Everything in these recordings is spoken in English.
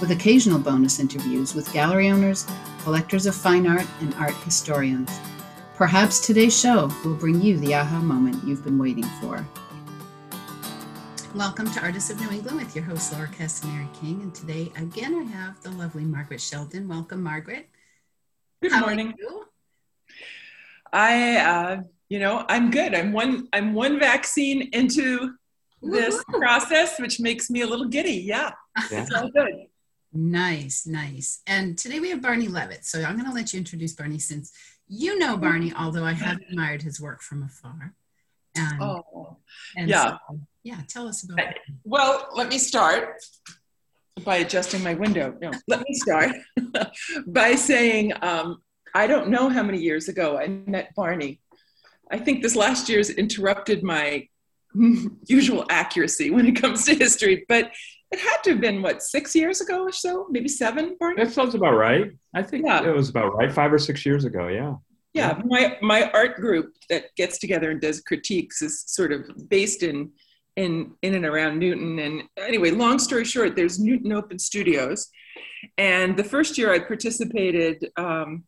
with occasional bonus interviews with gallery owners, collectors of fine art, and art historians. Perhaps today's show will bring you the aha moment you've been waiting for. Welcome to Artists of New England with your host, Laura Castanari King. And today, again, I have the lovely Margaret Sheldon. Welcome, Margaret. Good How are morning. you? I, uh, you know, I'm good. I'm one. I'm one vaccine into this Woo-hoo. process, which makes me a little giddy. Yeah, Yeah. it's all good. Nice, nice. And today we have Barney Levitt. So I'm going to let you introduce Barney since you know Barney, although I have admired his work from afar. And, Oh, and yeah. so, yeah, tell us about it. well, let me start by adjusting my window. No, let me start by saying um, I don't know how many years ago I met Barney. I think this last year's interrupted my usual accuracy when it comes to history, but it had to have been what six years ago or so, maybe seven. Barney. That sounds about right. I think Yeah. it was about right, five or six years ago. Yeah. Yeah, my my art group that gets together and does critiques is sort of based in in in and around Newton. And anyway, long story short, there's Newton Open Studios, and the first year I participated. Um,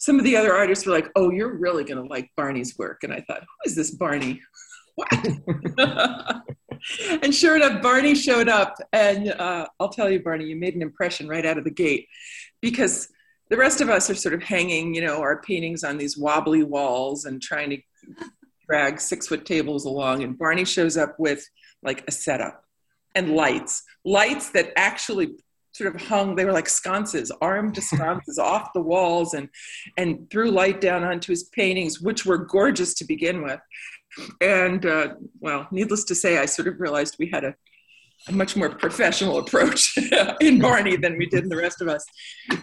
some of the other artists were like, "Oh, you're really going to like Barney's work," and I thought, "Who is this Barney?" What? and sure enough, Barney showed up, and uh, I'll tell you, Barney, you made an impression right out of the gate, because the rest of us are sort of hanging, you know, our paintings on these wobbly walls and trying to drag six foot tables along. And Barney shows up with like a setup and lights, lights that actually sort of hung, they were like sconces, armed sconces off the walls and, and threw light down onto his paintings, which were gorgeous to begin with. And uh, well, needless to say, I sort of realized we had a, a much more professional approach in Barney than we did in the rest of us.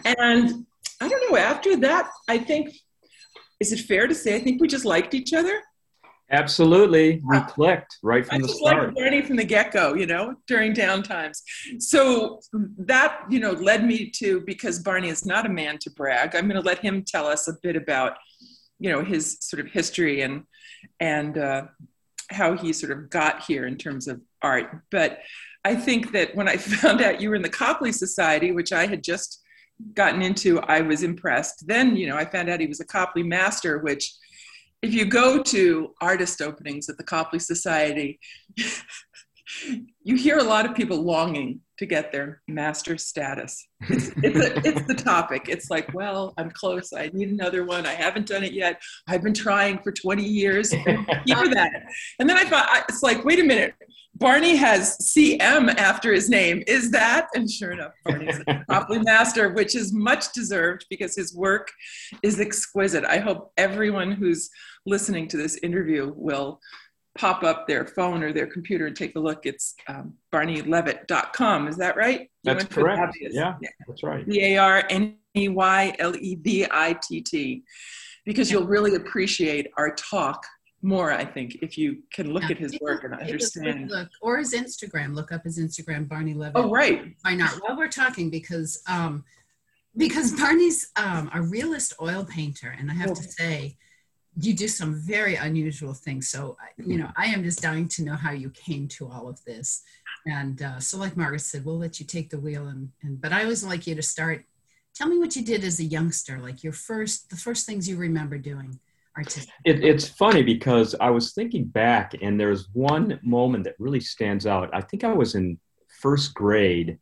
And I don't know. After that, I think, is it fair to say, I think we just liked each other? Absolutely. We clicked right I from the just start. liked Barney from the get go, you know, during down times. So that, you know, led me to, because Barney is not a man to brag, I'm going to let him tell us a bit about, you know, his sort of history and, and uh, how he sort of got here in terms of art. But I think that when I found out you were in the Copley Society, which I had just gotten into, I was impressed. Then, you know, I found out he was a Copley Master, which if you go to artist openings at the Copley Society, you hear a lot of people longing to get their master status. It's, it's, a, it's the topic. It's like, well, I'm close. I need another one. I haven't done it yet. I've been trying for 20 years. Hear that. And then I thought, it's like, wait a minute. Barney has CM after his name. Is that? And sure enough, Barney's Copley Master, which is much deserved because his work is exquisite. I hope everyone who's listening to this interview will pop up their phone or their computer and take a look. It's um, barneylevitt.com. Is that right? You That's went to it correct. obvious. Yeah, that's right. B A R N E Y L E V I T T. Because you'll really appreciate our talk more, I think, if you can look Yeah. at his work and Take a quick understand. Look, or his Instagram. Look up his Instagram, Barney Levitt. Oh, right. Fine art. While we're talking, because um, because Barney's um, a realist oil painter, and I have to Oh. say, you do some very unusual things. So you know, I am just dying to know how you came to all of this. And uh, so, like Margaret said, we'll let you take the wheel. And, and but I always like you to start. Tell me what you did as a youngster, like your first, the first things you remember doing artistic. It, it's funny because I was thinking back, and there's one moment that really stands out. I think I was in first grade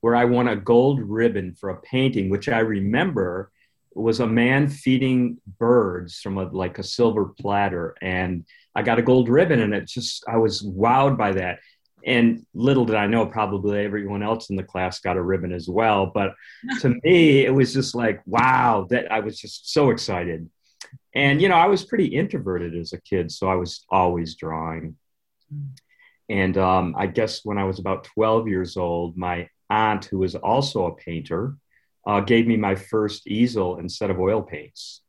where I won a gold ribbon for a painting, which I remember was a man feeding birds from a, like a silver platter. And I got a gold ribbon, and it just, I was wowed by that. And little did I know, probably everyone else in the class got a ribbon as well. But to me, it was just like, wow, that I was just so excited. And, you know, I was pretty introverted as a kid, so I was always drawing. And um, I guess when I was about 12 years old, my aunt, who was also a painter, uh, gave me my first easel set of oil paints.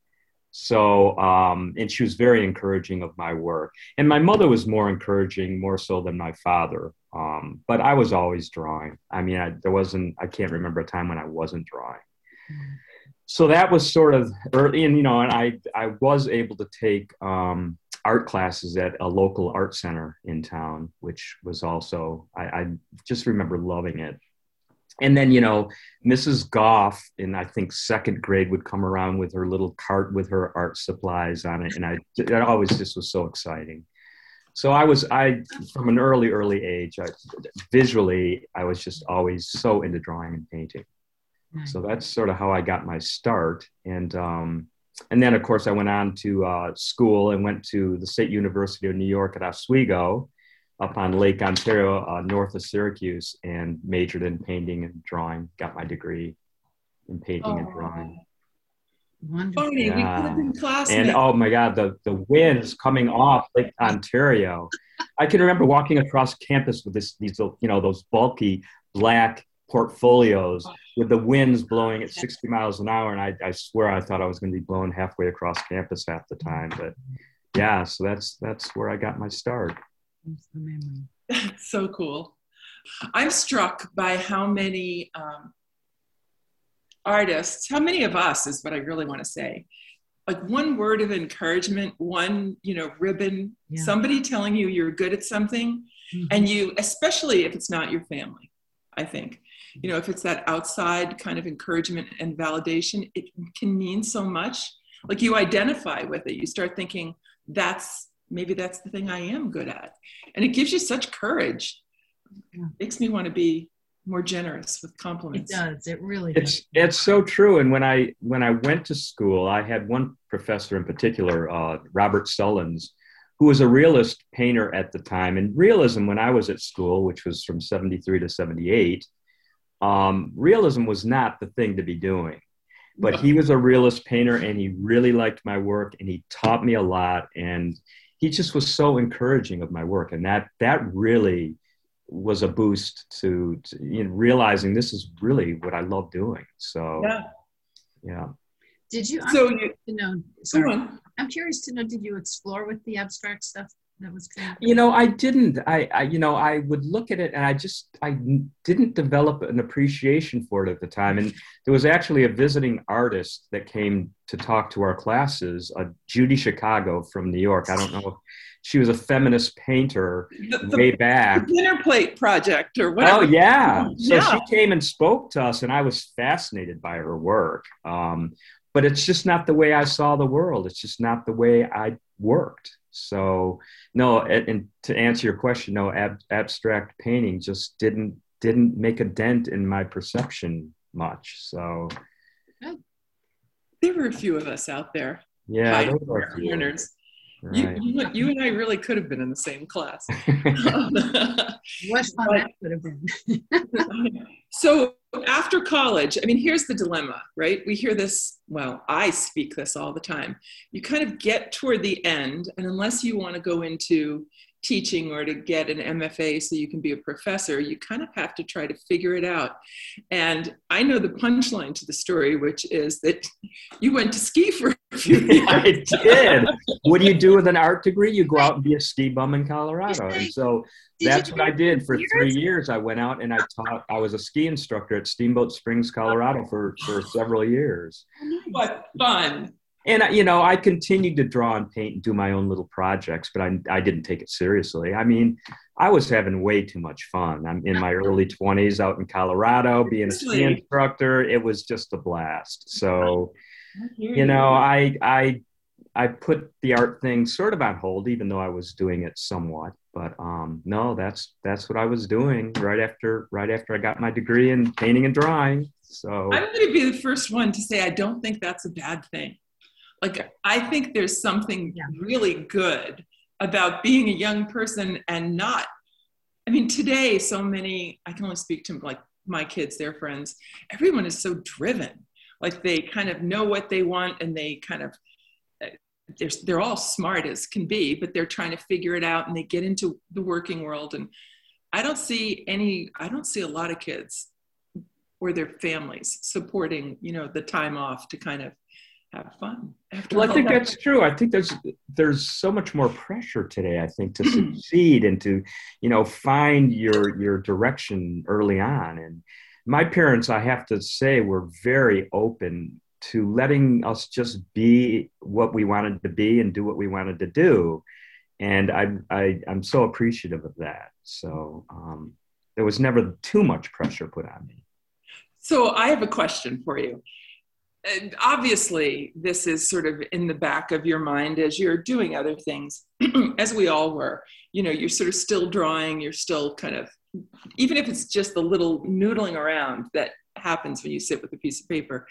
So, um, and she was very encouraging of my work. And my mother was more encouraging, more so than my father. Um, but I was always drawing. I mean, I, there wasn't, I can't remember a time when I wasn't drawing. So that was sort of early, and you know, and I, I was able to take um, art classes at a local art center in town, which was also, I, I just remember loving it and then you know mrs goff in i think second grade would come around with her little cart with her art supplies on it. And i it always just was so exciting. So i was i from an early early age I, visually i was just always so into drawing and painting. Nice. so that's sort of how i got my start. And um, and then of course i went on to uh, school and went to the state university of new york at oswego up on Lake Ontario, uh, north of Syracuse, and majored in painting and drawing. Got my degree in painting oh. and drawing. Wonderful. Yeah. And oh my God, the, the winds coming off Lake Ontario. I can remember walking across campus with this, these, you know, those bulky black portfolios with the winds blowing at 60 miles an hour. And I, I swear I thought I was going to be blown halfway across campus half the time. But yeah, so that's, that's where I got my start the memory. That's so cool. I'm struck by how many um, artists, how many of us is what I really want to say. Like one word of encouragement, one, you know, ribbon, yeah. somebody telling you you're good at something, mm-hmm. and you, especially if it's not your family, I think, you know, if it's that outside kind of encouragement and validation, it can mean so much. Like you identify with it, you start thinking, that's maybe that's the thing I am good at. And it gives you such courage. Yeah. Makes me want to be more generous with compliments. It does. It really it's, does. It's so true. And when I when I went to school, I had one professor in particular, uh, Robert Sullins, who was a realist painter at the time. And realism, when I was at school, which was from 73 to 78, um, realism was not the thing to be doing. But he was a realist painter and he really liked my work and he taught me a lot. And he just was so encouraging of my work and that that really was a boost to, to you know, realizing this is really what I love doing. So yeah. Yeah. Did you so you, know sorry, I'm curious to know did you explore with the abstract stuff that was kind you know i didn't I, I, you know i would look at it and i just i didn't develop an appreciation for it at the time. And there was actually a visiting artist that came to talk to our classes uh, judy chicago from new york. I don't know if she was a feminist painter the, the, way back. the dinner plate project or whatever. Oh yeah. So yeah. she came and spoke to us and i was fascinated by her work. Um, but it's just not the way i saw the world. It's just not the way i worked so no, and to answer your question, no, ab- abstract painting just didn't didn't make a dent in my perception much. So there were a few of us out there. Yeah, there were few learners. Right. You, you, you, and I really could have been in the same class. what fun that could have been. so after college, I mean, here's the dilemma, right? We hear this, well, I speak this all the time. You kind of get toward the end, and unless you want to go into teaching or to get an MFA so you can be a professor, you kind of have to try to figure it out. And I know the punchline to the story, which is that you went to ski for a few years. I did. what do you do with an art degree? You go out and be a ski bum in Colorado. And so that's what I did for three years. I went out and I taught, I was a ski instructor at Steamboat Springs, Colorado for, for several years. What fun and you know i continued to draw and paint and do my own little projects but i, I didn't take it seriously. I mean i was having way too much fun. I'm in my early 20s out in colorado being a ski instructor. It was just a blast. So you know i i i put the art thing sort of on hold even though i was doing it somewhat. But um no that's that's what i was doing right after right after i got my degree in painting and drawing. So i'm going to be the first one to say i don't think that's a bad thing like i think there's something yeah. really good about being a young person and not i mean today so many i can only speak to like my kids their friends everyone is so driven. Like they kind of know what they want and they kind of uh, they're, they're all smart as can be but they're trying to figure it out and they get into the working world. And i don't see any i don't see a lot of kids or their families supporting you know the time off to kind of have fun. After well, I think that. that's true. I think there's there's so much more pressure today. I think to succeed and to you know find your your direction early on. And my parents, I have to say, were very open to letting us just be what we wanted to be and do what we wanted to do. And I, I I'm so appreciative of that. So um, there was never too much pressure put on me. So I have a question for you and obviously this is sort of in the back of your mind as you're doing other things as we all were. You know you're sort of still drawing you're still kind of even if it's just the little noodling around that happens when you sit with a piece of paper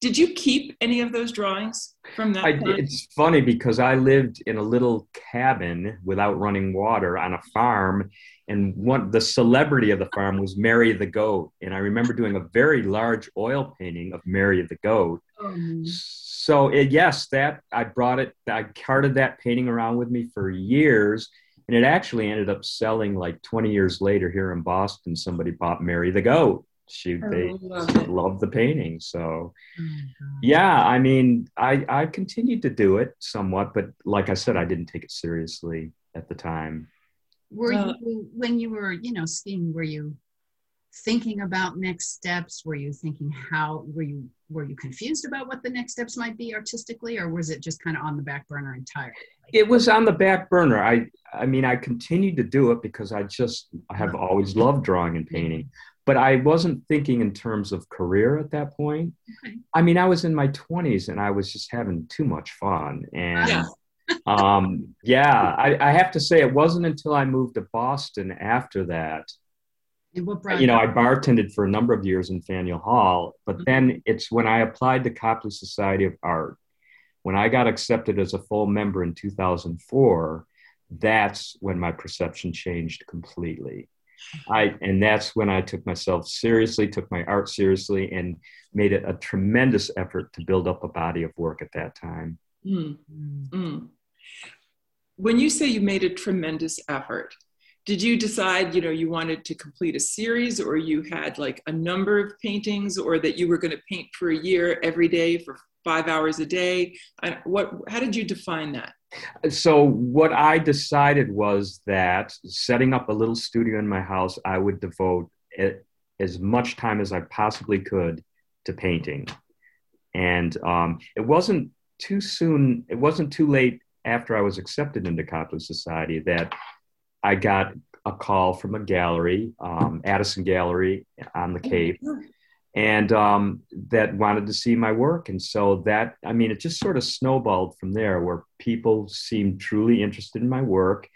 did you keep any of those drawings from that I, it's funny because i lived in a little cabin without running water on a farm and one the celebrity of the farm was Mary the goat, and I remember doing a very large oil painting of Mary the goat. Um. So it, yes, that I brought it. I carted that painting around with me for years, and it actually ended up selling like 20 years later here in Boston. Somebody bought Mary the goat. She they love loved the painting. So oh, yeah, I mean, I I continued to do it somewhat, but like I said, I didn't take it seriously at the time. Were well, you when you were you know skiing were you thinking about next steps? Were you thinking how were you were you confused about what the next steps might be artistically or was it just kind of on the back burner entirely? It was on the back burner. I i mean i continued to do it because i just I have always loved drawing and painting but i wasn't thinking in terms of career at that point okay. i mean i was in my 20s and i was just having too much fun and yeah um, yeah, I, I, have to say it wasn't until I moved to Boston after that. you know, I bartended for a number of years in Faneuil Hall, but mm-hmm. then it's when I applied to Copley Society of Art, when I got accepted as a full member in 2004, that's when my perception changed completely. I and that's when I took myself seriously, took my art seriously, and made it a tremendous effort to build up a body of work at that time. Mm. Mm. When you say you made a tremendous effort, did you decide, you know, you wanted to complete a series or you had like a number of paintings or that you were going to paint for a year every day for five hours a day? What, how did you define that? So what I decided was that setting up a little studio in my house, I would devote it, as much time as I possibly could to painting. And um, it wasn't too soon, it wasn't too late after I was accepted into Copley Society that I got a call from a gallery, um, Addison Gallery on the oh, Cape, and um, that wanted to see my work. And so that, I mean, it just sort of snowballed from there where people seemed truly interested in my work.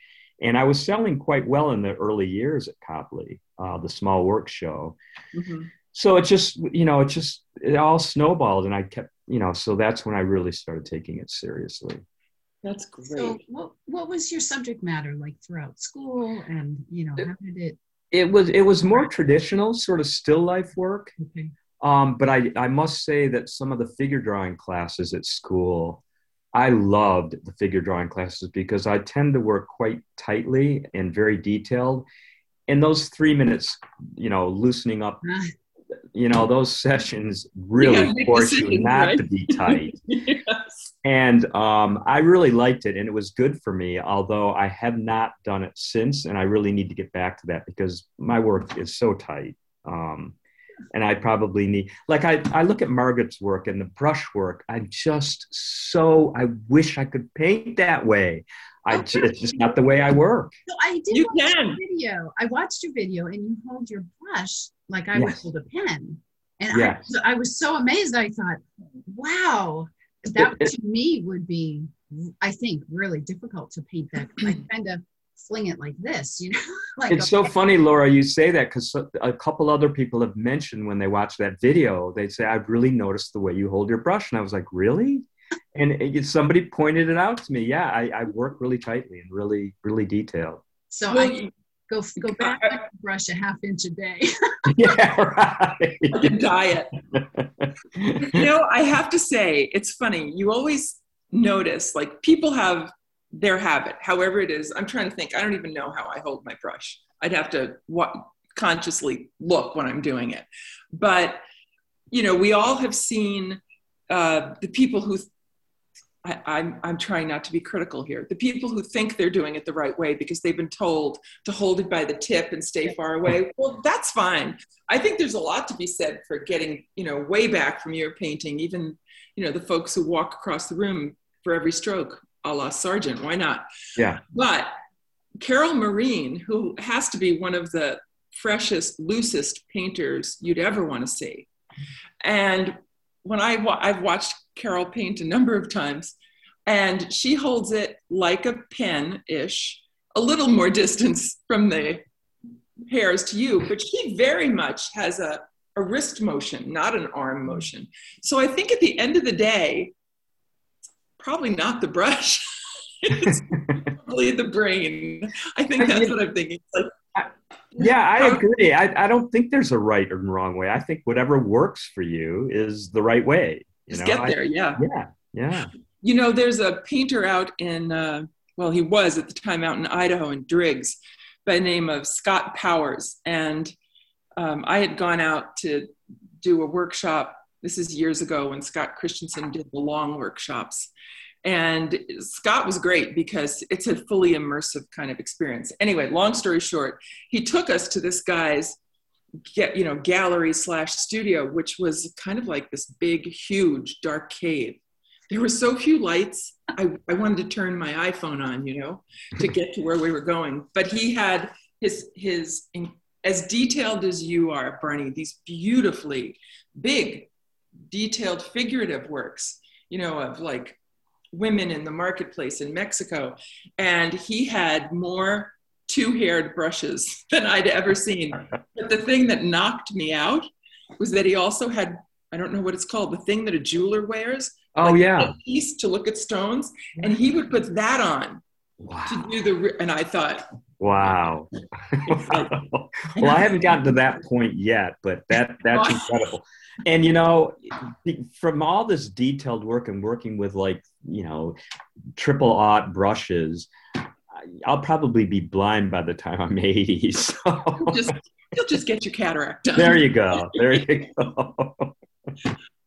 And I was selling quite well in the early years at Copley, uh, the small work show. Mm-hmm. So it just, you know, it just, it all snowballed and I kept you know, so that's when I really started taking it seriously. That's great. So what, what was your subject matter like throughout school and, you know, how did it? It was, it was more traditional sort of still life work. Um, but I, I must say that some of the figure drawing classes at school, I loved the figure drawing classes because I tend to work quite tightly and very detailed. and those three minutes, you know, loosening up you know those sessions really force you not right? to be tight yes. And um, i really liked it and it was good for me although i have not done it since and i really need to get back to that because my work is so tight um, and i probably need like I, I look at margaret's work and the brush work i'm just so i wish i could paint that way I, it's just not the way I work. So I did you watch can. your video. I watched your video and you hold your brush like I yes. would hold a pen. And yes. I, I was so amazed. I thought, wow, that it, it, to me would be, I think, really difficult to paint that. I kind of fling it like this, you know. like it's so funny, Laura, you say that because a couple other people have mentioned when they watch that video, they say, I've really noticed the way you hold your brush. And I was like, really? and it, somebody pointed it out to me. Yeah, I, I work really tightly and really, really detailed. So well, I go go back and brush a half inch a day. yeah, right. diet. you know, I have to say, it's funny. You always notice, like people have their habit, however it is. I'm trying to think. I don't even know how I hold my brush. I'd have to wa- consciously look when I'm doing it. But you know, we all have seen uh, the people who I, I'm, I'm trying not to be critical here. The people who think they're doing it the right way because they've been told to hold it by the tip and stay far away, well, that's fine. I think there's a lot to be said for getting, you know, way back from your painting, even, you know, the folks who walk across the room for every stroke, a la Sargent, why not? Yeah. But Carol Marine, who has to be one of the freshest, loosest painters you'd ever want to see. And when I I've watched Carol paint a number of times, and she holds it like a pen ish, a little more distance from the hairs to you, but she very much has a, a wrist motion, not an arm motion. So I think at the end of the day, probably not the brush. it's probably the brain. I think that's what I'm thinking. Like, yeah, I agree. I, I don't think there's a right and wrong way. I think whatever works for you is the right way. You Just know? get there, I, yeah. Yeah, yeah. You know, there's a painter out in, uh, well, he was at the time out in Idaho in Driggs by the name of Scott Powers. And um, I had gone out to do a workshop. This is years ago when Scott Christensen did the long workshops. And Scott was great because it's a fully immersive kind of experience. Anyway, long story short, he took us to this guy's get you know gallery slash studio which was kind of like this big huge dark cave there were so few lights I, I wanted to turn my iphone on you know to get to where we were going but he had his his as detailed as you are barney these beautifully big detailed figurative works you know of like women in the marketplace in Mexico. And he had more two haired brushes than I'd ever seen. But the thing that knocked me out was that he also had, I don't know what it's called, the thing that a jeweler wears. Oh, like yeah. piece to look at stones. And he would put that on wow. to do the, and I thought, Wow. Well, I haven't gotten to that point yet, but that that's incredible. And you know, from all this detailed work and working with like you know triple aught brushes, I'll probably be blind by the time I'm 80. So you'll just, you'll just get your cataract done. There you go. There you go.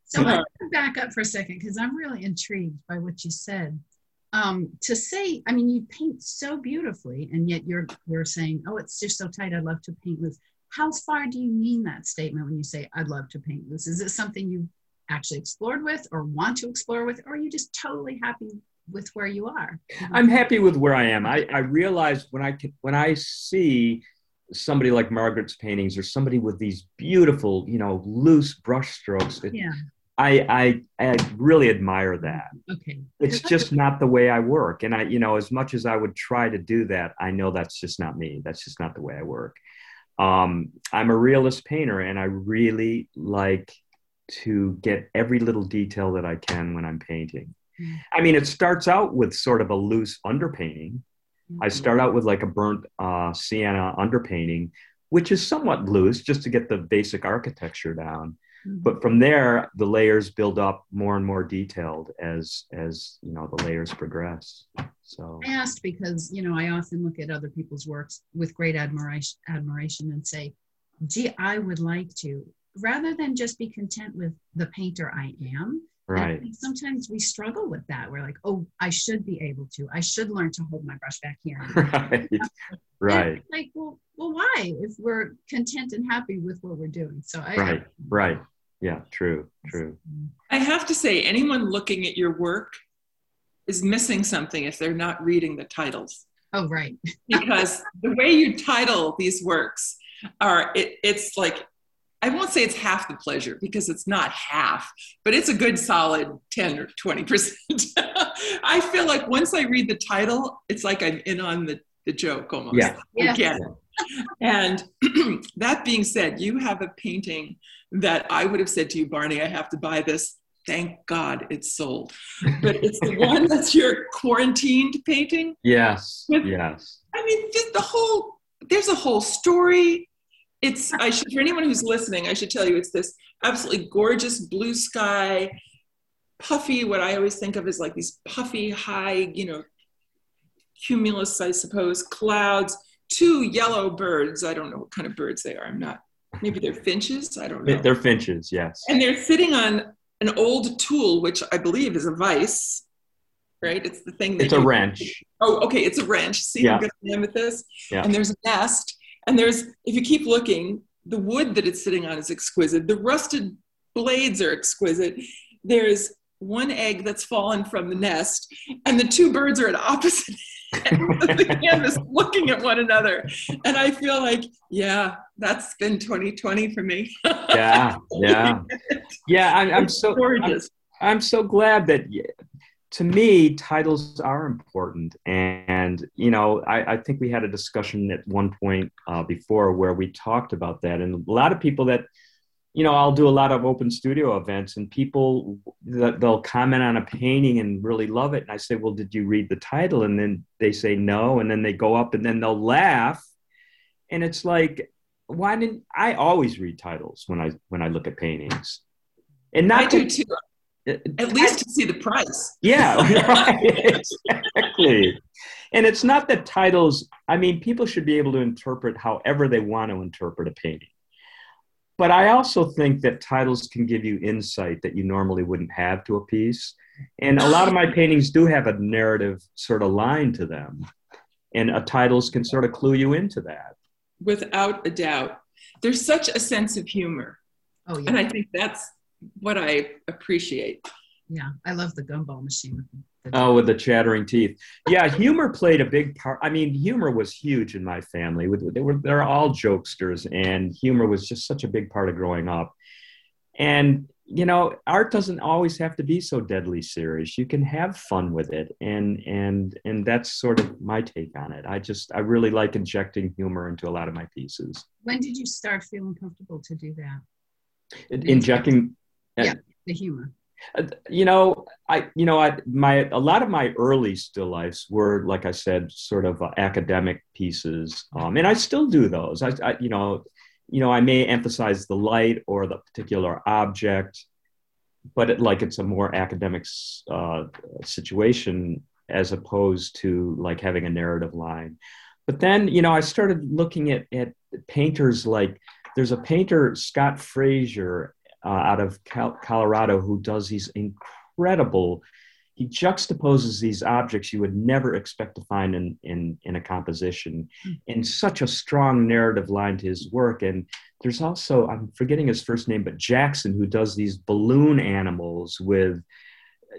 So I to back up for a second because I'm really intrigued by what you said um, to say, I mean, you paint so beautifully, and yet you're you're saying, "Oh, it's just so tight. I'd love to paint loose." How far do you mean that statement when you say, "I'd love to paint loose"? Is it something you actually explored with, or want to explore with, or are you just totally happy with where you are? I'm happy with where I am. I, I realize when I when I see somebody like Margaret's paintings or somebody with these beautiful, you know, loose brush strokes. It, yeah. I, I, I really admire that. Okay. It's just not the way I work. And I, you know, as much as I would try to do that, I know that's just not me. That's just not the way I work. Um, I'm a realist painter and I really like to get every little detail that I can when I'm painting. I mean, it starts out with sort of a loose underpainting. Mm-hmm. I start out with like a burnt uh, sienna underpainting, which is somewhat loose just to get the basic architecture down. Mm-hmm. But from there, the layers build up more and more detailed as as you know the layers progress. So I asked because you know I often look at other people's works with great admiration admiration and say, gee, I would like to, rather than just be content with the painter I am. Right. sometimes we struggle with that. We're like, oh, I should be able to. I should learn to hold my brush back here. Right. right. Like, well, well, why? If we're content and happy with what we're doing. So I. Right. Right. Yeah. True. True. I have to say, anyone looking at your work is missing something if they're not reading the titles. Oh, right. because the way you title these works are, it, it's like I won't say it's half the pleasure because it's not half, but it's a good solid 10 or 20%. I feel like once I read the title, it's like I'm in on the, the joke almost. Yeah. yeah. And that being said, you have a painting that I would have said to you, Barney, I have to buy this. Thank God it's sold. But it's the one that's your quarantined painting. Yes. With, yes. I mean, just the whole, there's a whole story it's I should for anyone who's listening, I should tell you it's this absolutely gorgeous blue sky, puffy. What I always think of as like these puffy, high, you know, cumulus, I suppose, clouds. Two yellow birds. I don't know what kind of birds they are. I'm not. Maybe they're finches. I don't know. They're finches. Yes. And they're sitting on an old tool, which I believe is a vice, right? It's the thing that It's a wrench. Oh, okay, it's a wrench. See, Yeah. I'm good at with this. Yeah. And there's a nest, and there's if you keep looking, the wood that it's sitting on is exquisite. The rusted blades are exquisite. There's one egg that's fallen from the nest, and the two birds are at opposite ends of the canvas looking at one another. And I feel like, yeah, that's been 2020 for me. Yeah, yeah, yeah. I'm, I'm It's so I'm, gorgeous. I'm so glad that to me titles are important. And you know I, I think we had a discussion at one point uh, before where we talked about that. And a lot of people that you know i'll do a lot of open studio events and people that they'll comment on a painting and really love it. And i say well did you read the title? And then they say no and then they go up and then they'll laugh. And it's like why didn't i always read titles when i when i look at paintings. And not I do to- too. At least to see the price. yeah, right, exactly. And it's not that titles, I mean, people should be able to interpret however they want to interpret a painting. But I also think that titles can give you insight that you normally wouldn't have to a piece. And a lot of my paintings do have a narrative sort of line to them. And a titles can sort of clue you into that. without a doubt. There's such a sense of humor. Oh And I think that's what I appreciate. yeah. I love the gumball machine. the- Oh, with the chattering teeth. Yeah, humor played a big part. I mean, humor was huge in my family. They were they're all jokesters, and humor was just such a big part of growing up. And you know, art doesn't always have to be so deadly serious. You can have fun with it, and and and that's sort of my take on it. I just I really like injecting humor into a lot of my pieces. When did you start feeling comfortable to do that? Injecting The humor. Uh, you know i you know i my a lot of my early still lifes were like i said sort of uh, academic pieces. Um, and i still do those. I, I you know you know i may emphasize the light or the particular object but it, like it's a more academic uh, situation as opposed to like having a narrative line. But then you know i started looking at at painters like there's a painter scott fraser uh, out of Cal- Colorado who does these incredible. He juxtaposes these objects you would never expect to find in in in a composition, in such a strong narrative line to his work. And there's also I'm forgetting his first name, but Jackson who does these balloon animals with.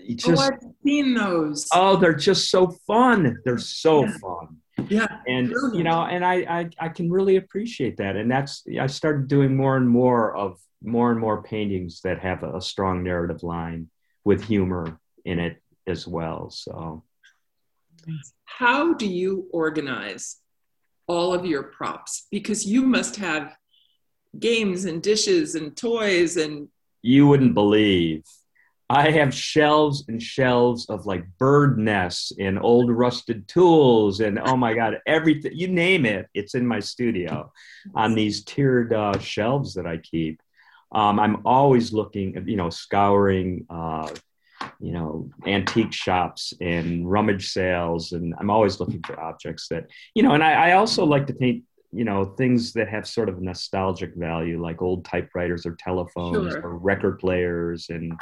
he oh, I've seen those. oh, they're just so fun. They're so Yeah. fun yeah. and Brilliant. you know and I, I i can really appreciate that and that's i started doing more and more of more and more paintings that have a strong narrative line with humor in it as well so How do you organize all of your props? Because you must have games and dishes and toys and you wouldn't believe i have shelves and shelves of like bird nests and old rusted tools and oh my god everything you name it it's in my studio on these tiered uh, shelves that I keep. Um, I'm always looking, you know, scouring, uh, you know, antique shops and rummage sales, and I'm always looking for objects that, you know, and I, I also like to paint, you know, things that have sort of nostalgic value, like old typewriters or telephones Sure. or record players, and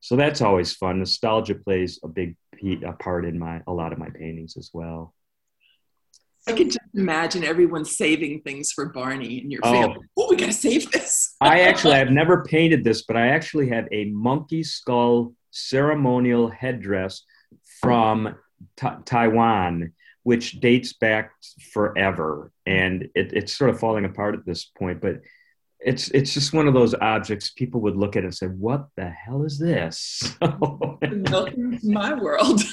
so that's always fun. Nostalgia plays a big a part in my a lot of my paintings as well. I can just imagine everyone saving things for Barney and your Oh. family. Oh, we gotta save this. I actually I've never painted this, but I actually have a monkey skull ceremonial headdress from Ta- Taiwan, which dates back forever, and it, it's sort of falling apart at this point. But it's it's just one of those objects people would look at and say, "What the hell is this?" Welcome to my world.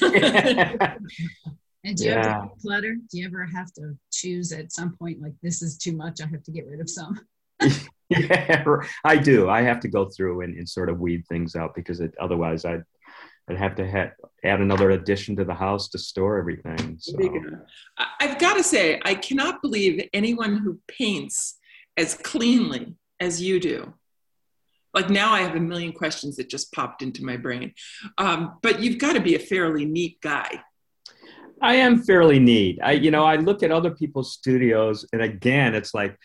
And do you have Yeah. to clutter? Do you ever have to choose at some point like this is too much? I have to get rid of some. yeah, I do. I have to go through and, and sort of weed things out because it, otherwise I'd I'd have to ha- add another addition to the house to store everything. So. Big enough. I- I've got to say, I cannot believe anyone who paints as cleanly as you do. Like now, I have a million questions that just popped into my brain. Um, but you've got to be a fairly neat guy. I am fairly neat. I, you know, I look at other people's studios, and again, it's like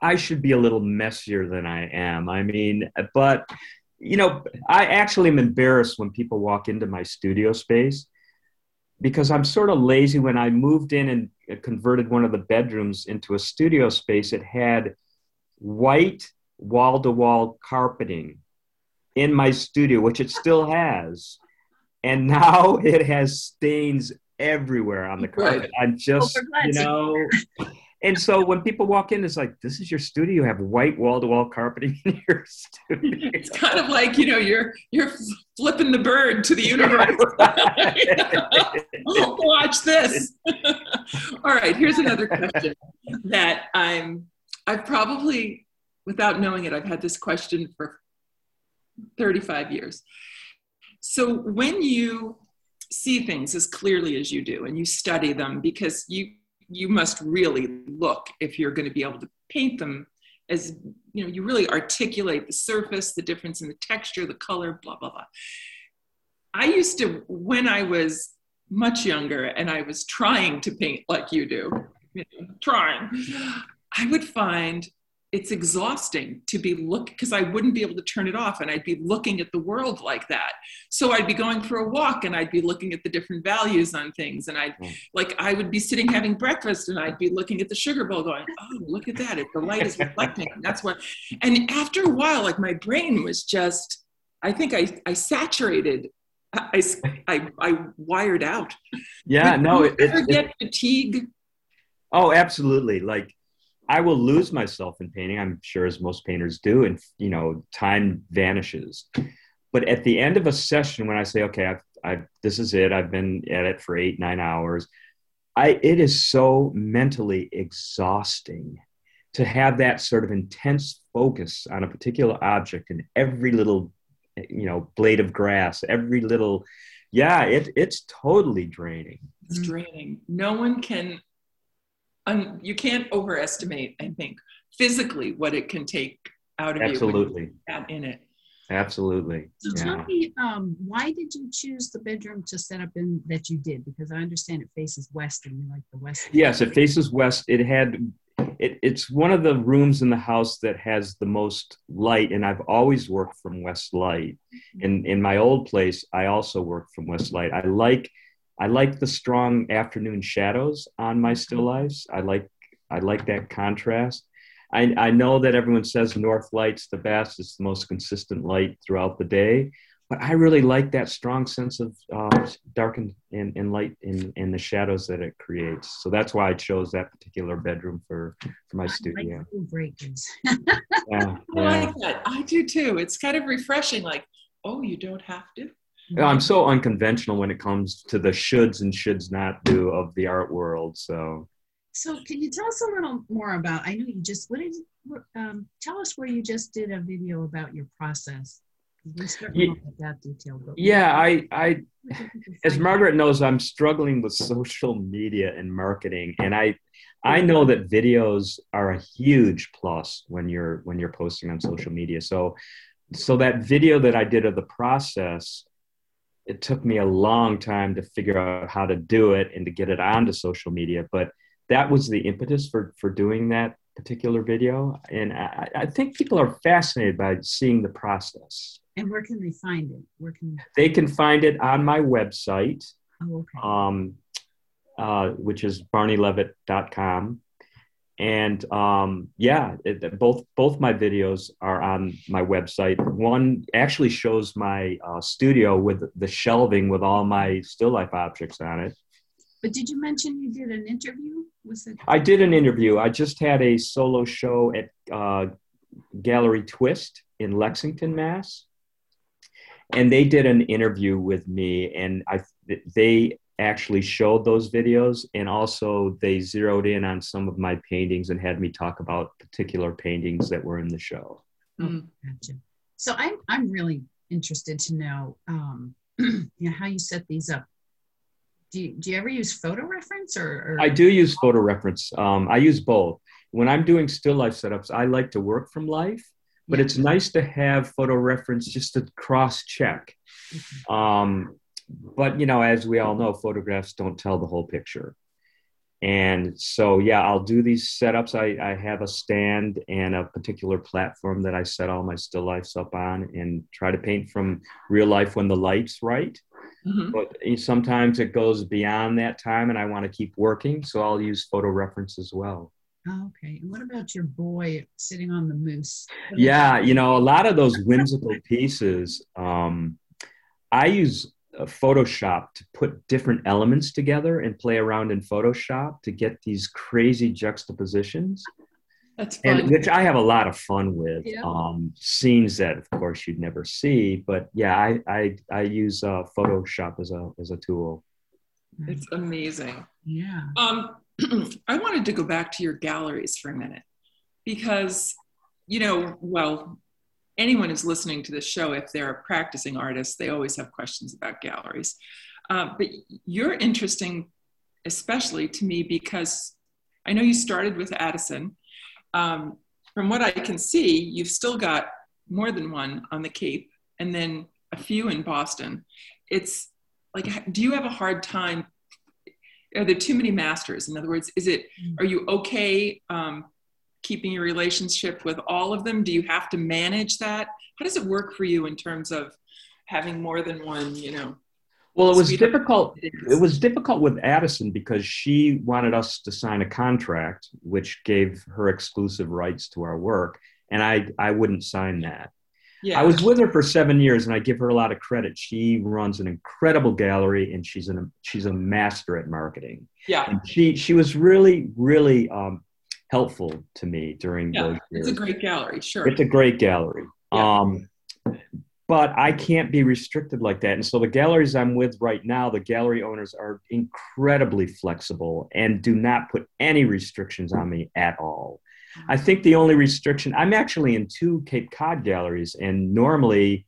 I should be a little messier than I am. I mean, but you know, I actually am embarrassed when people walk into my studio space because I'm sort of lazy. When I moved in and converted one of the bedrooms into a studio space, it had white wall to wall carpeting in my studio, which it still has. And now it has stains everywhere on the carpet. I'm just, you know, and so when people walk in, it's like, this is your studio. You have white wall-to-wall carpeting in your studio. It's kind of like you know you're you're flipping the bird to the universe. Watch this. All right, here's another question that I'm. I've probably, without knowing it, I've had this question for 35 years. So when you see things as clearly as you do and you study them because you you must really look if you're going to be able to paint them as you know you really articulate the surface the difference in the texture the color blah blah blah i used to when i was much younger and i was trying to paint like you do you know, trying i would find it's exhausting to be look because I wouldn't be able to turn it off and I'd be looking at the world like that. So I'd be going for a walk and I'd be looking at the different values on things and I'd mm. like I would be sitting having breakfast and I'd be looking at the sugar bowl going, "Oh, look at that. If the light is reflecting." That's what and after a while like my brain was just I think I I saturated I I, I wired out. Yeah, no, it, ever it, get fatigue. Oh, absolutely. Like I will lose myself in painting. I'm sure as most painters do, and you know, time vanishes. But at the end of a session, when I say, "Okay, I've, I've this is it. I've been at it for eight, nine hours," I it is so mentally exhausting to have that sort of intense focus on a particular object and every little, you know, blade of grass, every little, yeah, it it's totally draining. It's draining. No one can un, you can't overestimate, I think, physically what it can take out of Absolutely. you. Absolutely. in it. Absolutely. So yeah. tell me, um, why did you choose the bedroom to set up in that you did? Because I understand it faces west, and you like the west. Yes, it faces west. It had, it, it's one of the rooms in the house that has the most light, and I've always worked from west light. Mm-hmm. In in my old place, I also worked from west light. I like I like the strong afternoon shadows on my still lifes. I like I like that contrast. I, I know that everyone says north light's the best. It's the most consistent light throughout the day. But I really like that strong sense of uh, dark and, and, and light in, in the shadows that it creates. So that's why I chose that particular bedroom for, for my studio. Like yeah, yeah. I like that. I do too. It's kind of refreshing. Like, oh, you don't have to. I'm so unconventional when it comes to the shoulds and shoulds not do of the art world. So, so can you tell us a little more about? I know you just what did um, tell us where you just did a video about your process. Yeah, that detail. Yeah, I, I, as Margaret knows, I'm struggling with social media and marketing, and I, I know that videos are a huge plus when you're when you're posting on social media. So, so that video that I did of the process it took me a long time to figure out how to do it and to get it onto social media. But that was the impetus for for doing that particular video. And I, I think people are fascinated by seeing the process. And where can they find it? Where can they They can find it on my website, oh, okay. um, uh, which is barneylevitt.com and um, yeah, it, both both my videos are on my website. One actually shows my uh, studio with the shelving with all my still life objects on it. But did you mention you did an interview? Was it? I did an interview. I just had a solo show at uh, Gallery Twist in Lexington, Mass. And they did an interview with me, and I they actually showed those videos and also they zeroed in on some of my paintings and had me talk about particular paintings that were in the show mm. gotcha. so I'm, I'm really interested to know um, you know how you set these up do you, do you ever use photo reference or, or? i do use photo reference um, i use both when i'm doing still life setups i like to work from life but yeah. it's nice to have photo reference just to cross check mm-hmm. um, but you know, as we all know, photographs don't tell the whole picture. And so, yeah, I'll do these setups. I, I have a stand and a particular platform that I set all my still lifes up on and try to paint from real life when the light's right. Mm-hmm. But sometimes it goes beyond that time and I want to keep working. So I'll use photo reference as well. Oh, okay. And what about your boy sitting on the moose? Yeah, you know, a lot of those whimsical pieces, um, I use Photoshop to put different elements together and play around in Photoshop to get these crazy juxtapositions. That's fun. And, which I have a lot of fun with. Yeah. Um, scenes that, of course, you'd never see. But yeah, I I, I use uh, Photoshop as a as a tool. It's amazing. Yeah. Um, I wanted to go back to your galleries for a minute because, you know, well, anyone who's listening to this show, if they're a practicing artist, they always have questions about galleries. Uh, but you're interesting, especially to me, because I know you started with Addison. Um, from what I can see, you've still got more than one on the Cape and then a few in Boston. It's like, do you have a hard time? Are there too many masters? In other words, is it, are you okay um, keeping your relationship with all of them? Do you have to manage that? How does it work for you in terms of having more than one, you know? Well, it was difficult. It was difficult with Addison because she wanted us to sign a contract, which gave her exclusive rights to our work, and I I wouldn't sign that. Yeah. I was with her for seven years, and I give her a lot of credit. She runs an incredible gallery, and she's an she's a master at marketing. Yeah, and she she was really really um, helpful to me during yeah, those years. It's a great gallery, sure. It's a great gallery. Yeah. Um, but I can't be restricted like that. And so the galleries I'm with right now, the gallery owners are incredibly flexible and do not put any restrictions on me at all. I think the only restriction, I'm actually in two Cape Cod galleries, and normally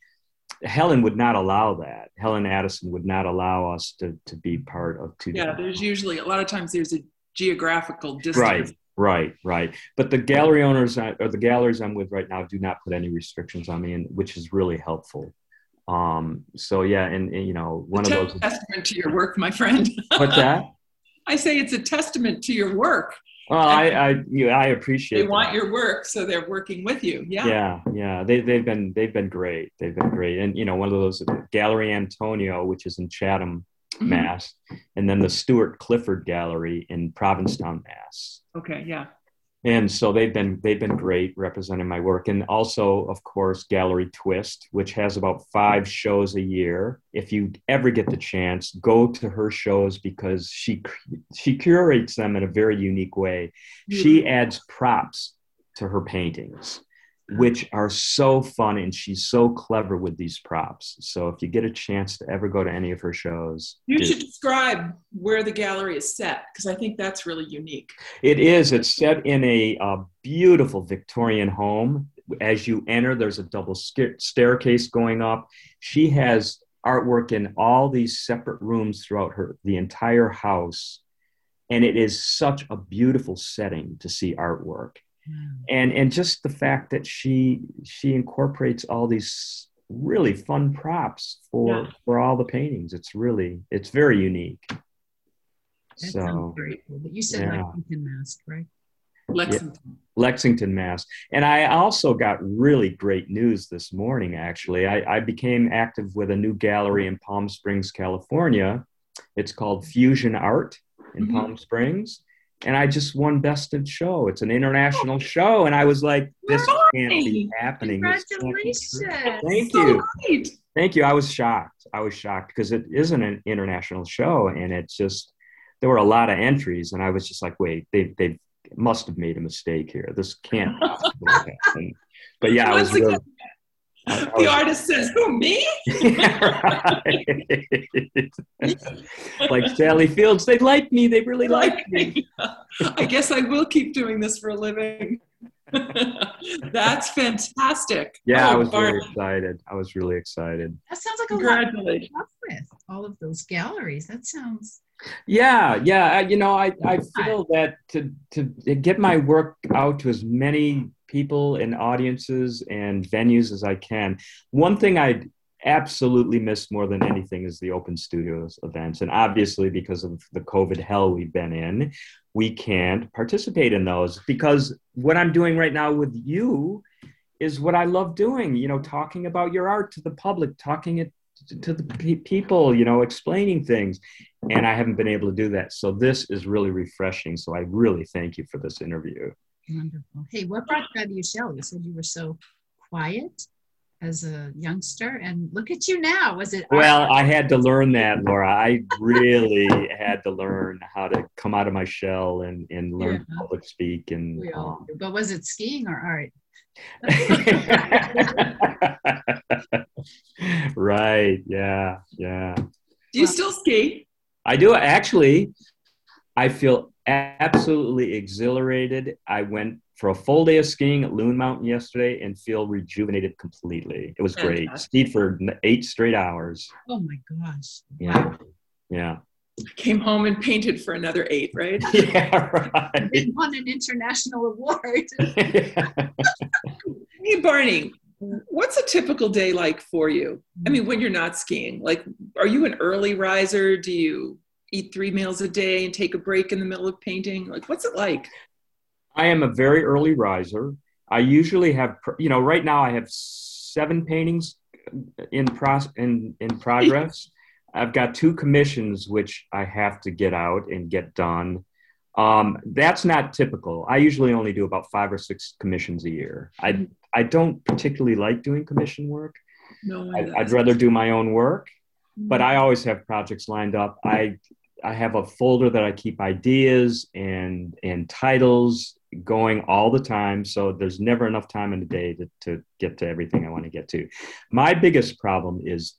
Helen would not allow that. Helen Addison would not allow us to, to be part of two. Yeah, there's usually a lot of times there's a geographical distance. Right. Right, right. But the gallery owners or the galleries I'm with right now do not put any restrictions on me, and which is really helpful. Um, so yeah, and, and you know, one of those testament to your work, my friend. What's that? I say it's a testament to your work. Well, I I, you, I appreciate. They want that. your work, so they're working with you. Yeah. Yeah, yeah. They they've been they've been great. They've been great, and you know, one of those Gallery Antonia, which is in Chatham. Mm-hmm. Mass, and then the Stewart Clifford Gallery in Provincetown, Mass. Okay, yeah. And so they've been they've been great representing my work, and also, of course, Gallery Twist, which has about five shows a year. If you ever get the chance, go to her shows because she she curates them in a very unique way. She mm-hmm. adds props to her paintings Mm. which are so fun and she's so clever with these props. So if you get a chance to ever go to any of her shows, you do. should describe where the gallery is set because I think that's really unique. It is. It's set in a, a beautiful Victorian home. As you enter, there's a double staircase going up. She has artwork in all these separate rooms throughout her the entire house, and it is such a beautiful setting to see artwork and and just the fact that she she incorporates all these really fun props for yeah. for all the paintings. It's really it's very unique. That so great but you said yeah. lexington Mass right? Lexington. Yeah. lexington Mass. And i also got really great news this morning actually. I, I became active with a new gallery in palm springs california. It's called fusion art in mm-hmm. palm springs and I just won Best in Show. It's an international show, and I was like, "This can't be happening." Congratulations! Thank you, thank you. I was shocked. I was shocked because it isn't an international show, and it's just there were a lot of entries, and I was just like, "Wait, they they must have made a mistake here. This can't happen." But yeah, I was really, Oh, the artist says, "Who me?" like Sally Fields, they like me. They really like me. I guess I will keep doing this for a living. That's fantastic. Yeah, oh, I was Bart. really excited. I was really excited. That sounds like a Congratulations. lot with all of those galleries. That sounds. Yeah, yeah. You know, I, I feel that to to get my work out to as many people and audiences and venues as I can. One thing I absolutely miss more than anything is the open studios events. And obviously, because of the COVID hell we've been in, we can't participate in those because what I'm doing right now with you is what I love doing, you know, talking about your art to the public, talking it to the people, you know, explaining things. And I haven't been able to do that. So this is really refreshing. So I really thank you for this interview. Wonderful. Hey, what brought you out of your shell? You said you were so quiet as a youngster and look at you now. Was it well i had to learn that laura. I really had to learn how to come out of my shell and and learn yeah. public speak and um, but was it skiing or art? Right. Yeah. Yeah. Do you still ski? I do actually i feel absolutely exhilarated i went for a full day of skiing at Loon Mountain yesterday and feel rejuvenated completely. It was great. Skied for eight straight hours. Oh my gosh. Yeah. Wow. Yeah. Came home and painted for another eight, right? yeah, right. And won an international award. hey, Barney, what's a typical day like for you? I mm. mean, when you're not skiing, like, are you an early riser? Do you eat three meals a day and take a break in the middle of painting? Like, what's it like? I am a very early riser. I usually have, you know, right now I have seven paintings in pro in in progress. I've got two commissions which I have to get out and get done. Um, that's not typical. I usually only do about five or six commissions a year. I I don't particularly like doing commission work. No, I, would rather do my own work, but I always have projects lined up. I I have a folder that I keep ideas and and titles going all the time. So there's never enough time in the day to, to get to everything I want to get to. My biggest problem is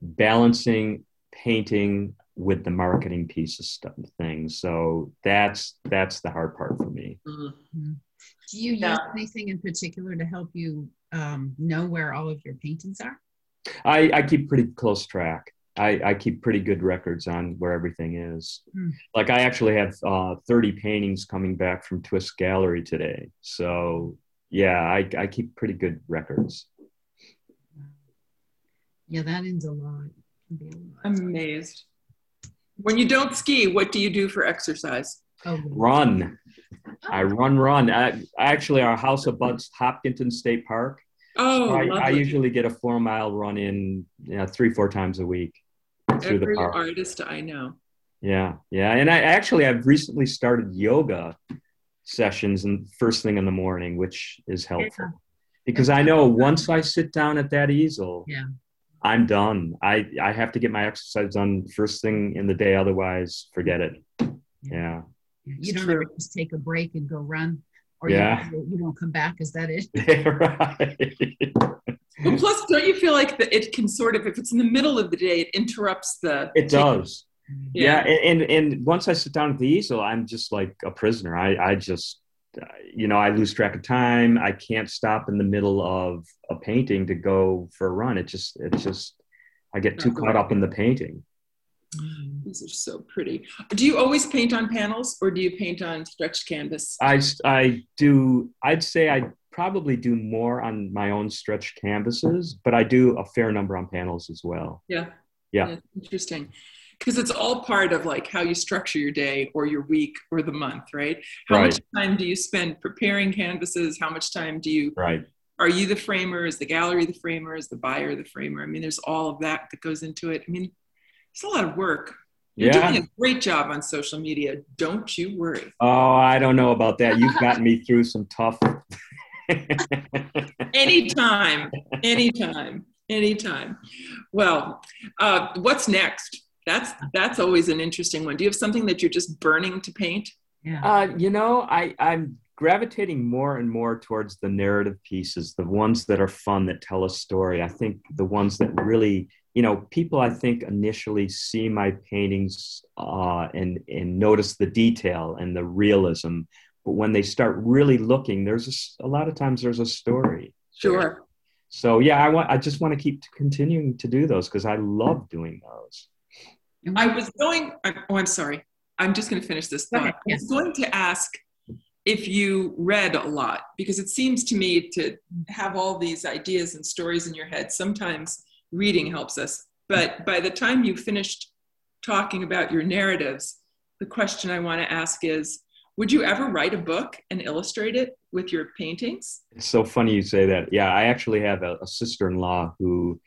balancing painting with the marketing piece of stuff things. So that's that's the hard part for me. Mm-hmm. Do you use anything in particular to help you um, know where all of your paintings are? I, I keep pretty close track. I, I keep pretty good records on where everything is. Mm. Like I actually have uh, 30 paintings coming back from Twist Gallery today. So yeah, I, I keep pretty good records. Yeah, that ends a lot. a lot. Amazed. When you don't ski, what do you do for exercise? Oh, run. I oh. run, run. I, actually, our house abuts Hopkinton State Park. Oh, so I, I, usually get a four mile run in you know, three, four times a week through Every artist I know. Yeah, yeah, and I actually I've recently started yoga sessions and first thing in the morning, which is helpful yeah. because I know once I sit down at that easel, yeah. I'm done. I I have to get my exercise done first thing in the day, otherwise forget it. Yeah. You don't ever just take a break and go run, or yeah. you, you don't come back. Is that it? Yeah, right. Well, plus, don't you feel like that it can sort of, if it's in the middle of the day, it interrupts the. It does. Yeah, yeah and, and, and once I sit down at the easel, I'm just like a prisoner. I I just, uh, you know, I lose track of time. I can't stop in the middle of a painting to go for a run. It just it just I get too uh-huh. caught up in the painting. Mm-hmm. These are so pretty. Do you always paint on panels or do you paint on stretched canvas? I, I do, I'd say I probably do more on my own stretched canvases, but I do a fair number on panels as well. Yeah. Yeah. yeah interesting. Because it's all part of like how you structure your day or your week or the month, right? How right. much time do you spend preparing canvases? How much time do you right are you the framer is the gallery the framer is the buyer the framer i mean there's all of that that goes into it i mean it's a lot of work you're yeah. doing a great job on social media don't you worry oh i don't know about that you've gotten me through some tough anytime, anytime, anytime. Well, uh, what's next? That's that's always an interesting one. Do you have something that you're just burning to paint? Yeah. Uh, you know, I I'm gravitating more and more towards the narrative pieces, the ones that are fun that tell a story. I think the ones that really, you know, people I think initially see my paintings uh, and and notice the detail and the realism but when they start really looking there's a, a lot of times there's a story sure. So yeah i want i just want to keep continuing to do those because i love doing those. I was going oh i'm sorry. I'm just going to finish this thought. I was going to ask if you read a lot because it seems to me to have all these ideas and stories in your head sometimes reading helps us. But by the time you finished talking about your narratives, the question I want to ask is Would you ever write a book and illustrate it with your paintings? It's so funny you say that. Yeah, I actually have a, a sister in law who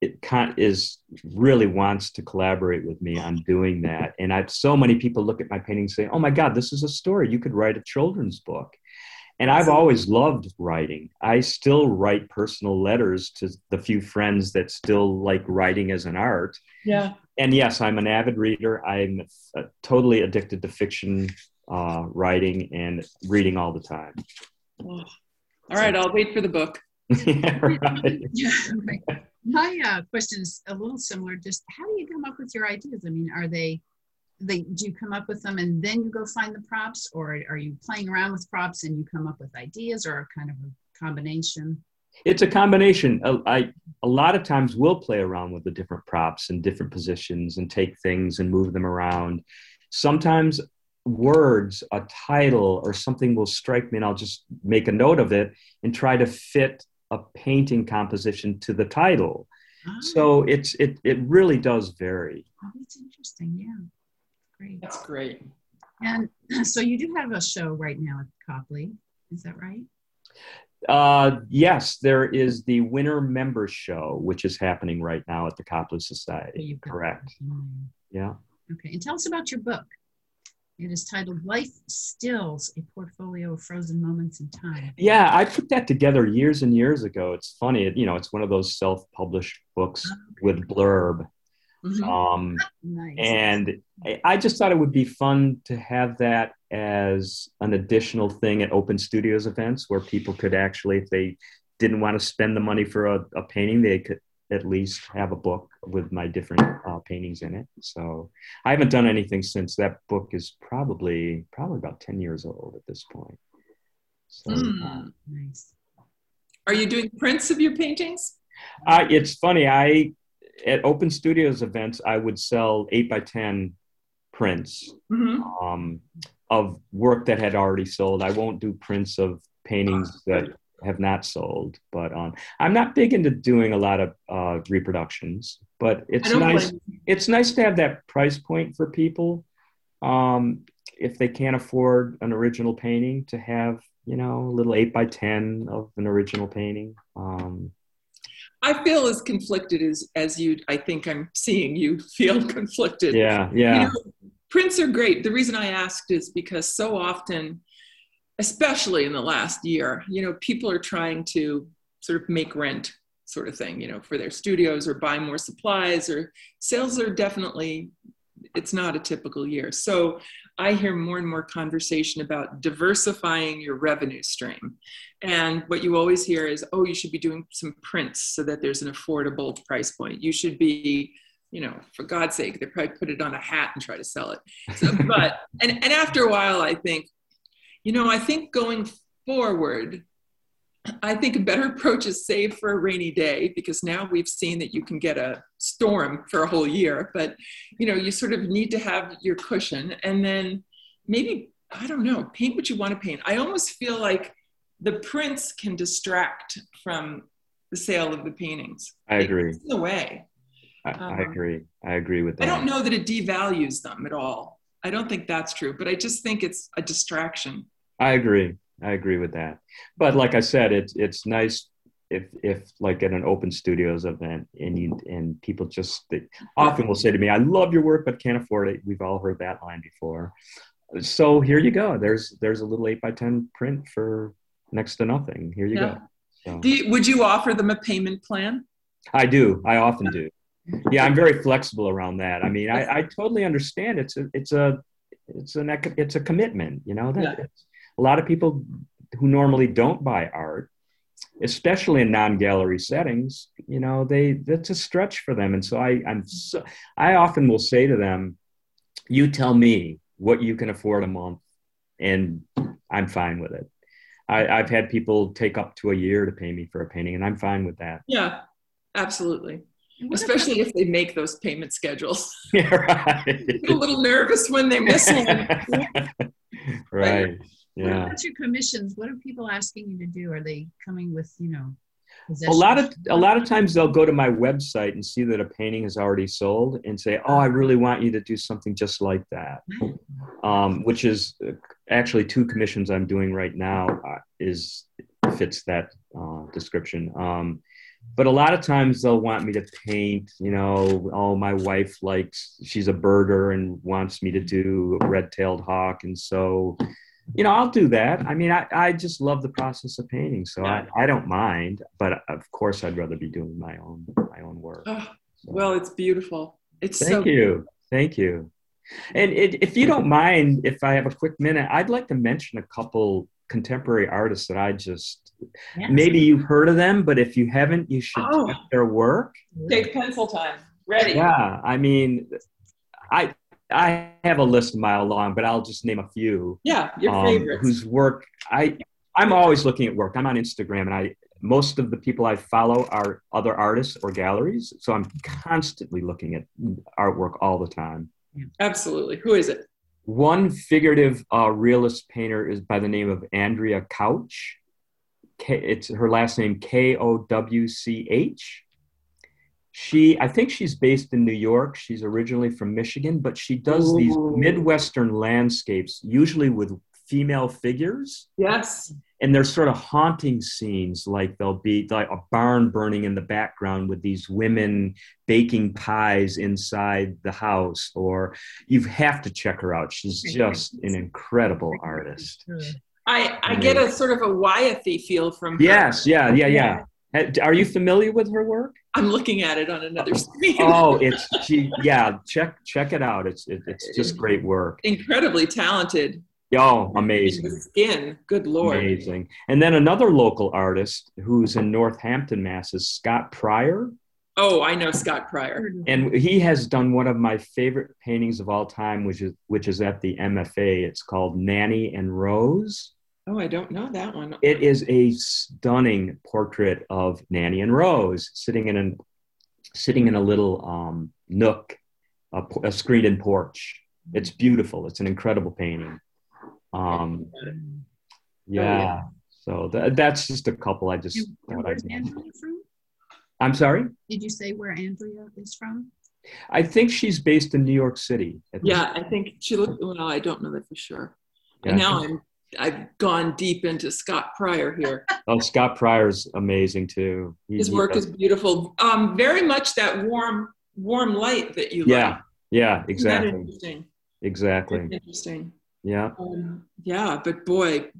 it con- is really wants to collaborate with me on doing that. And I've so many people look at my paintings and say, "Oh my God, this is a story. You could write a children's book." And I've always loved writing. I still write personal letters to the few friends that still like writing as an art. Yeah. And yes, I'm an avid reader. I'm uh, totally addicted to fiction uh, writing and reading all the time. Oh. All right, I'll wait for the book. yeah, right. Yeah, right. My uh, question is a little similar. Just how do you come up with your ideas? I mean, are they, they do you come up with them and then you go find the props, or are you playing around with props and you come up with ideas, or a kind of a combination? It's a combination. A- I a lot of times we'll play around with the different props and different positions and take things and move them around. Sometimes words, a title, or something will strike me, and I'll just make a note of it and try to fit a painting composition to the title. Ah, So it's it it really does vary. oh, that's interesting. Yeah, great. That's great. And so you do have a show right now at Copley, is that right? Uh, yes, there is the winter members show, which is happening right now at the Copley Society. you've Correct. Yeah. Okay, and tell us about your book. It is titled Life Stills, a portfolio of frozen moments in time. Yeah, I put that together years and years ago. It's funny, you know, it's one of those self-published books with blurb. Mhm. Um, Nice. and I- I just thought it would be fun to have that as an additional thing at open studios events where people could actually, if they didn't want to spend the money for a, a painting, they could at least have a book with my different uh, paintings in it. So I haven't done anything since that book is probably probably about ten years old at this point. So Mm. nice. Are you doing prints of your paintings? uh, it's funny. I at open studios events I would sell eight by ten prints Mhm. um, of work that had already sold. I won't do prints of paintings that have not sold, but um, I'm not big into doing a lot of uh, reproductions. But it's nice. It's nice to have that price point for people um, if they can't afford an original painting to have you know a little eight by ten of an original painting. Um, I feel as conflicted as as you. I think I'm seeing you feel conflicted. yeah, You yeah, know, prints are great. The reason I asked is because so often, especially in the last year, you know, people are trying to sort of make rent sort of thing, you know, for their studios or buy more supplies or sales are definitely it's not a typical year. So I hear more and more conversation about diversifying your revenue stream. And what you always hear is, oh, you should be doing some prints so that there's an affordable price point. You should be, you know, for God's sake, they probably put it on a hat and try to sell it. So, but, and, and after a while, I think, you know, I think going forward, I think a better approach is save for a rainy day because now we've seen that you can get a storm for a whole year. But you know, you sort of need to have your cushion, and then maybe I don't know, paint what you want to paint. I almost feel like the prints can distract from the sale of the paintings. I agree. In a way, I, I Um, agree. I agree with that. I don't know that it devalues them at all. I don't think that's true, but I just think it's a distraction. I agree. I agree with that. But like I said, it's it's nice if if like at an open studios event and you and people just they often will say to me, "I love your work, but can't afford it." We've all heard that line before. So here you go. There's there's a little eight by ten print for next to nothing. Here you Yeah. go. So, Do you, would you offer them a payment plan? I do. I often do. Yeah, I'm very flexible around that. I mean, I, I totally understand. It's a it's a it's an it's a commitment. You know that Yeah. it's- a lot of people who normally don't buy art, especially in non-gallery settings, you know, they that's a stretch for them. And so I I'm so, I often will say to them, "You tell me what you can afford a month, and I'm fine with it." I, I've had people take up to a year to pay me for a painting, and I'm fine with that. Yeah, absolutely. What Especially if they make those payment schedules. Yeah, right. A little nervous when they miss one. right. What Yeah. about your commissions? What are people asking you to do? Are they coming with, you know, a lot of a lot of times they'll go to my website and see that a painting is already sold and say oh i really want you to do something just like that um, which is uh, actually two commissions i'm doing right now uh, is fits that uh, description um, but a lot of times they'll want me to paint you know oh my wife likes she's a birder and wants me to do a red-tailed hawk and so you know i'll do that i mean i, I just love the process of painting so I, I don't mind but of course i'd rather be doing my own my own work oh, so. well it's beautiful it's thank so you thank you and it, if you don't mind if i have a quick minute i'd like to mention a couple contemporary artists that i just Yes. Maybe you've heard of them, but if you haven't, you should oh. check their work. Take pencil time. Ready. Yeah, I mean, I I have a list a mile long, but I'll just name a few. Yeah, your um, favorites. Whose work I I'm always looking at work. I'm on Instagram, and I most of the people I follow are other artists or galleries, so I'm constantly looking at artwork all the time. Absolutely. Who is it? One figurative uh, realist painter is by the name of Andrea Kowch. K, it's her last name K O W C H. She, I think she's based in New York. She's originally from Michigan, but she does Ooh. these Midwestern landscapes, usually with female figures. Yes. And they're sort of haunting scenes, like there'll be like a barn burning in the background with these women baking pies inside the house. Or you have to check her out. She's just an incredible artist. I, I get a sort of a Wyethie feel from her. Yes, yeah, yeah, yeah. Are you familiar with her work? I'm looking at it on another screen. oh, it's she. Yeah, check check it out. It's it, it's just great work. Incredibly talented. Oh, amazing. skin, good lord. Amazing. And then another local artist who's in Northampton, Mass. is Scott Prior. Oh, I know Scott Prior. And he has done one of my favorite paintings of all time, which is which is at the MFA. It's called Nanny and Rose. Oh, I don't know that one. It is a stunning portrait of Nanny and Rose sitting in an sitting in a little um, nook, a, a screened-in porch. It's beautiful. It's an incredible painting. Um, yeah. Oh, yeah. So that, that's just a couple. I just thought I'd Andrea from? I'm sorry. Did you say where Andrea is from? I think she's based in New York City. Yeah, I think she looked. Well, I don't know that for sure. Yeah, and now I'm I've gone deep into Scott Prior here. Oh, Scott Prior's amazing too. He, His work is beautiful. Um, very much that warm, warm light that you yeah, like. Yeah, exactly. interesting. Exactly. That's interesting. Yeah. Um, yeah, but boy,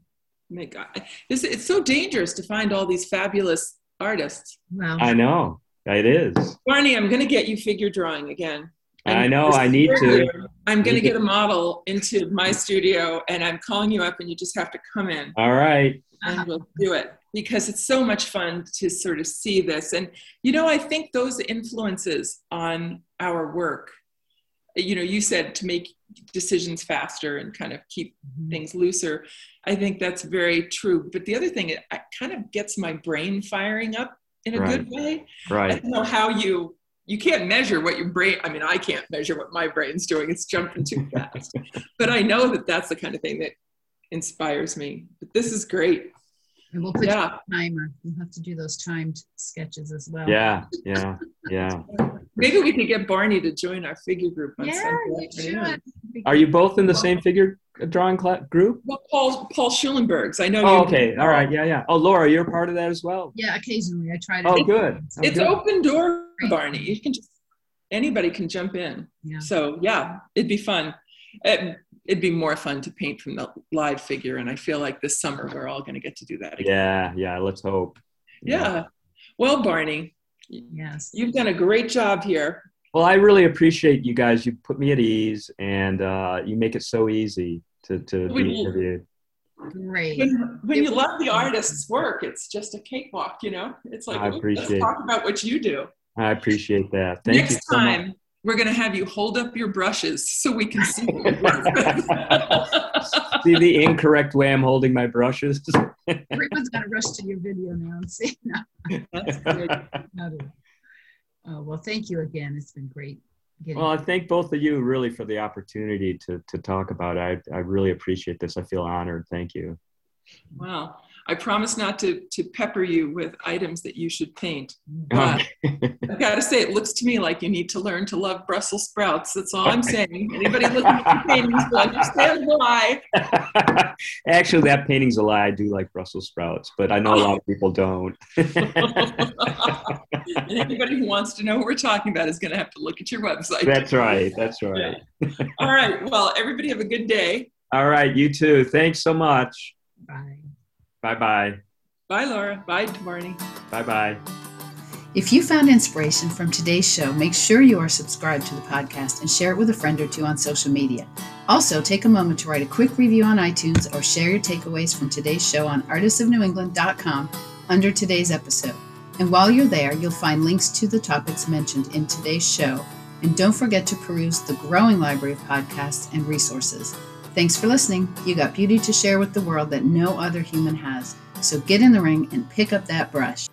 my God, this it's so dangerous to find all these fabulous artists. Wow. I know. It is. Barney, I'm going to get you figure drawing again. I know. I need to. I'm going to get a model into my studio, and I'm calling you up, and you just have to come in. All right. And we'll do it because it's so much fun to sort of see this. And you know, I think those influences on our work. You know, you said to make decisions faster and kind of keep mm-hmm. things looser. I think that's very true. But the other thing, it, it kind of gets my brain firing up in a right. good way. Right. I don't know how you you can't measure what your brain i mean i can't measure what my brain's doing it's jumping too fast but i know that that's the kind of thing that inspires me but this is great and we'll put yeah. timer you'll have to do those timed sketches as well yeah yeah yeah maybe we could get barney to join our figure group on yeah, you should. are you both in the same figure drawing class group? Well, Paul Paul Schulenburg's. I know. Oh, okay. All right. Yeah, yeah. Oh, Laura, you're part of that as well. Yeah, occasionally I try to. Oh, good. Oh, it's good. open door, Barney. You can just anybody can jump in. Yeah. So yeah, it'd be fun. It, it'd be more fun to paint from the live figure, and I feel like this summer we're all going to get to do that. Again. Yeah, yeah. Let's hope. Yeah. yeah. Well, Barney. Yes. You've done a great job here. Well, I really appreciate you guys. You put me at ease, and uh, you make it so easy to, to be interviewed. Great. When, when you love the artist's work, it's just a cakewalk, you know? It's like, I appreciate let's talk about what you do. I appreciate that. Thank Next so time, much. we're going to have you hold up your brushes so we can see see the incorrect way I'm holding my brushes. Everyone's going to rush to your video now and see. No. That's good. Oh, well, thank you again. It's been great. Well, I thank both of you really for the opportunity to, to talk about it. I, I really appreciate this. I feel honored. Thank you. Wow. I promise not to to pepper you with items that you should paint. But I've got to say, it looks to me like you need to learn to love Brussels sprouts. That's all I'm saying. Anybody looking at the paintings will understand why. Actually, that painting's a lie. I do like Brussels sprouts, but I know a lot of people don't. and anybody who wants to know what we're talking about is going to have to look at your website. That's right. That's right. Yeah. All right. Well, everybody have a good day. All right. You too. Thanks so much. Bye. Bye bye. Bye, Laura. Bye, Barney. Bye bye. If you found inspiration from today's show, make sure you are subscribed to the podcast and share it with a friend or two on social media. Also, take a moment to write a quick review on iTunes or share your takeaways from today's show on artistsofnewengland.com under today's episode. And while you're there, you'll find links to the topics mentioned in today's show. And don't forget to peruse the growing library of podcasts and resources. Thanks for listening. You got beauty to share with the world that no other human has. So get in the ring and pick up that brush.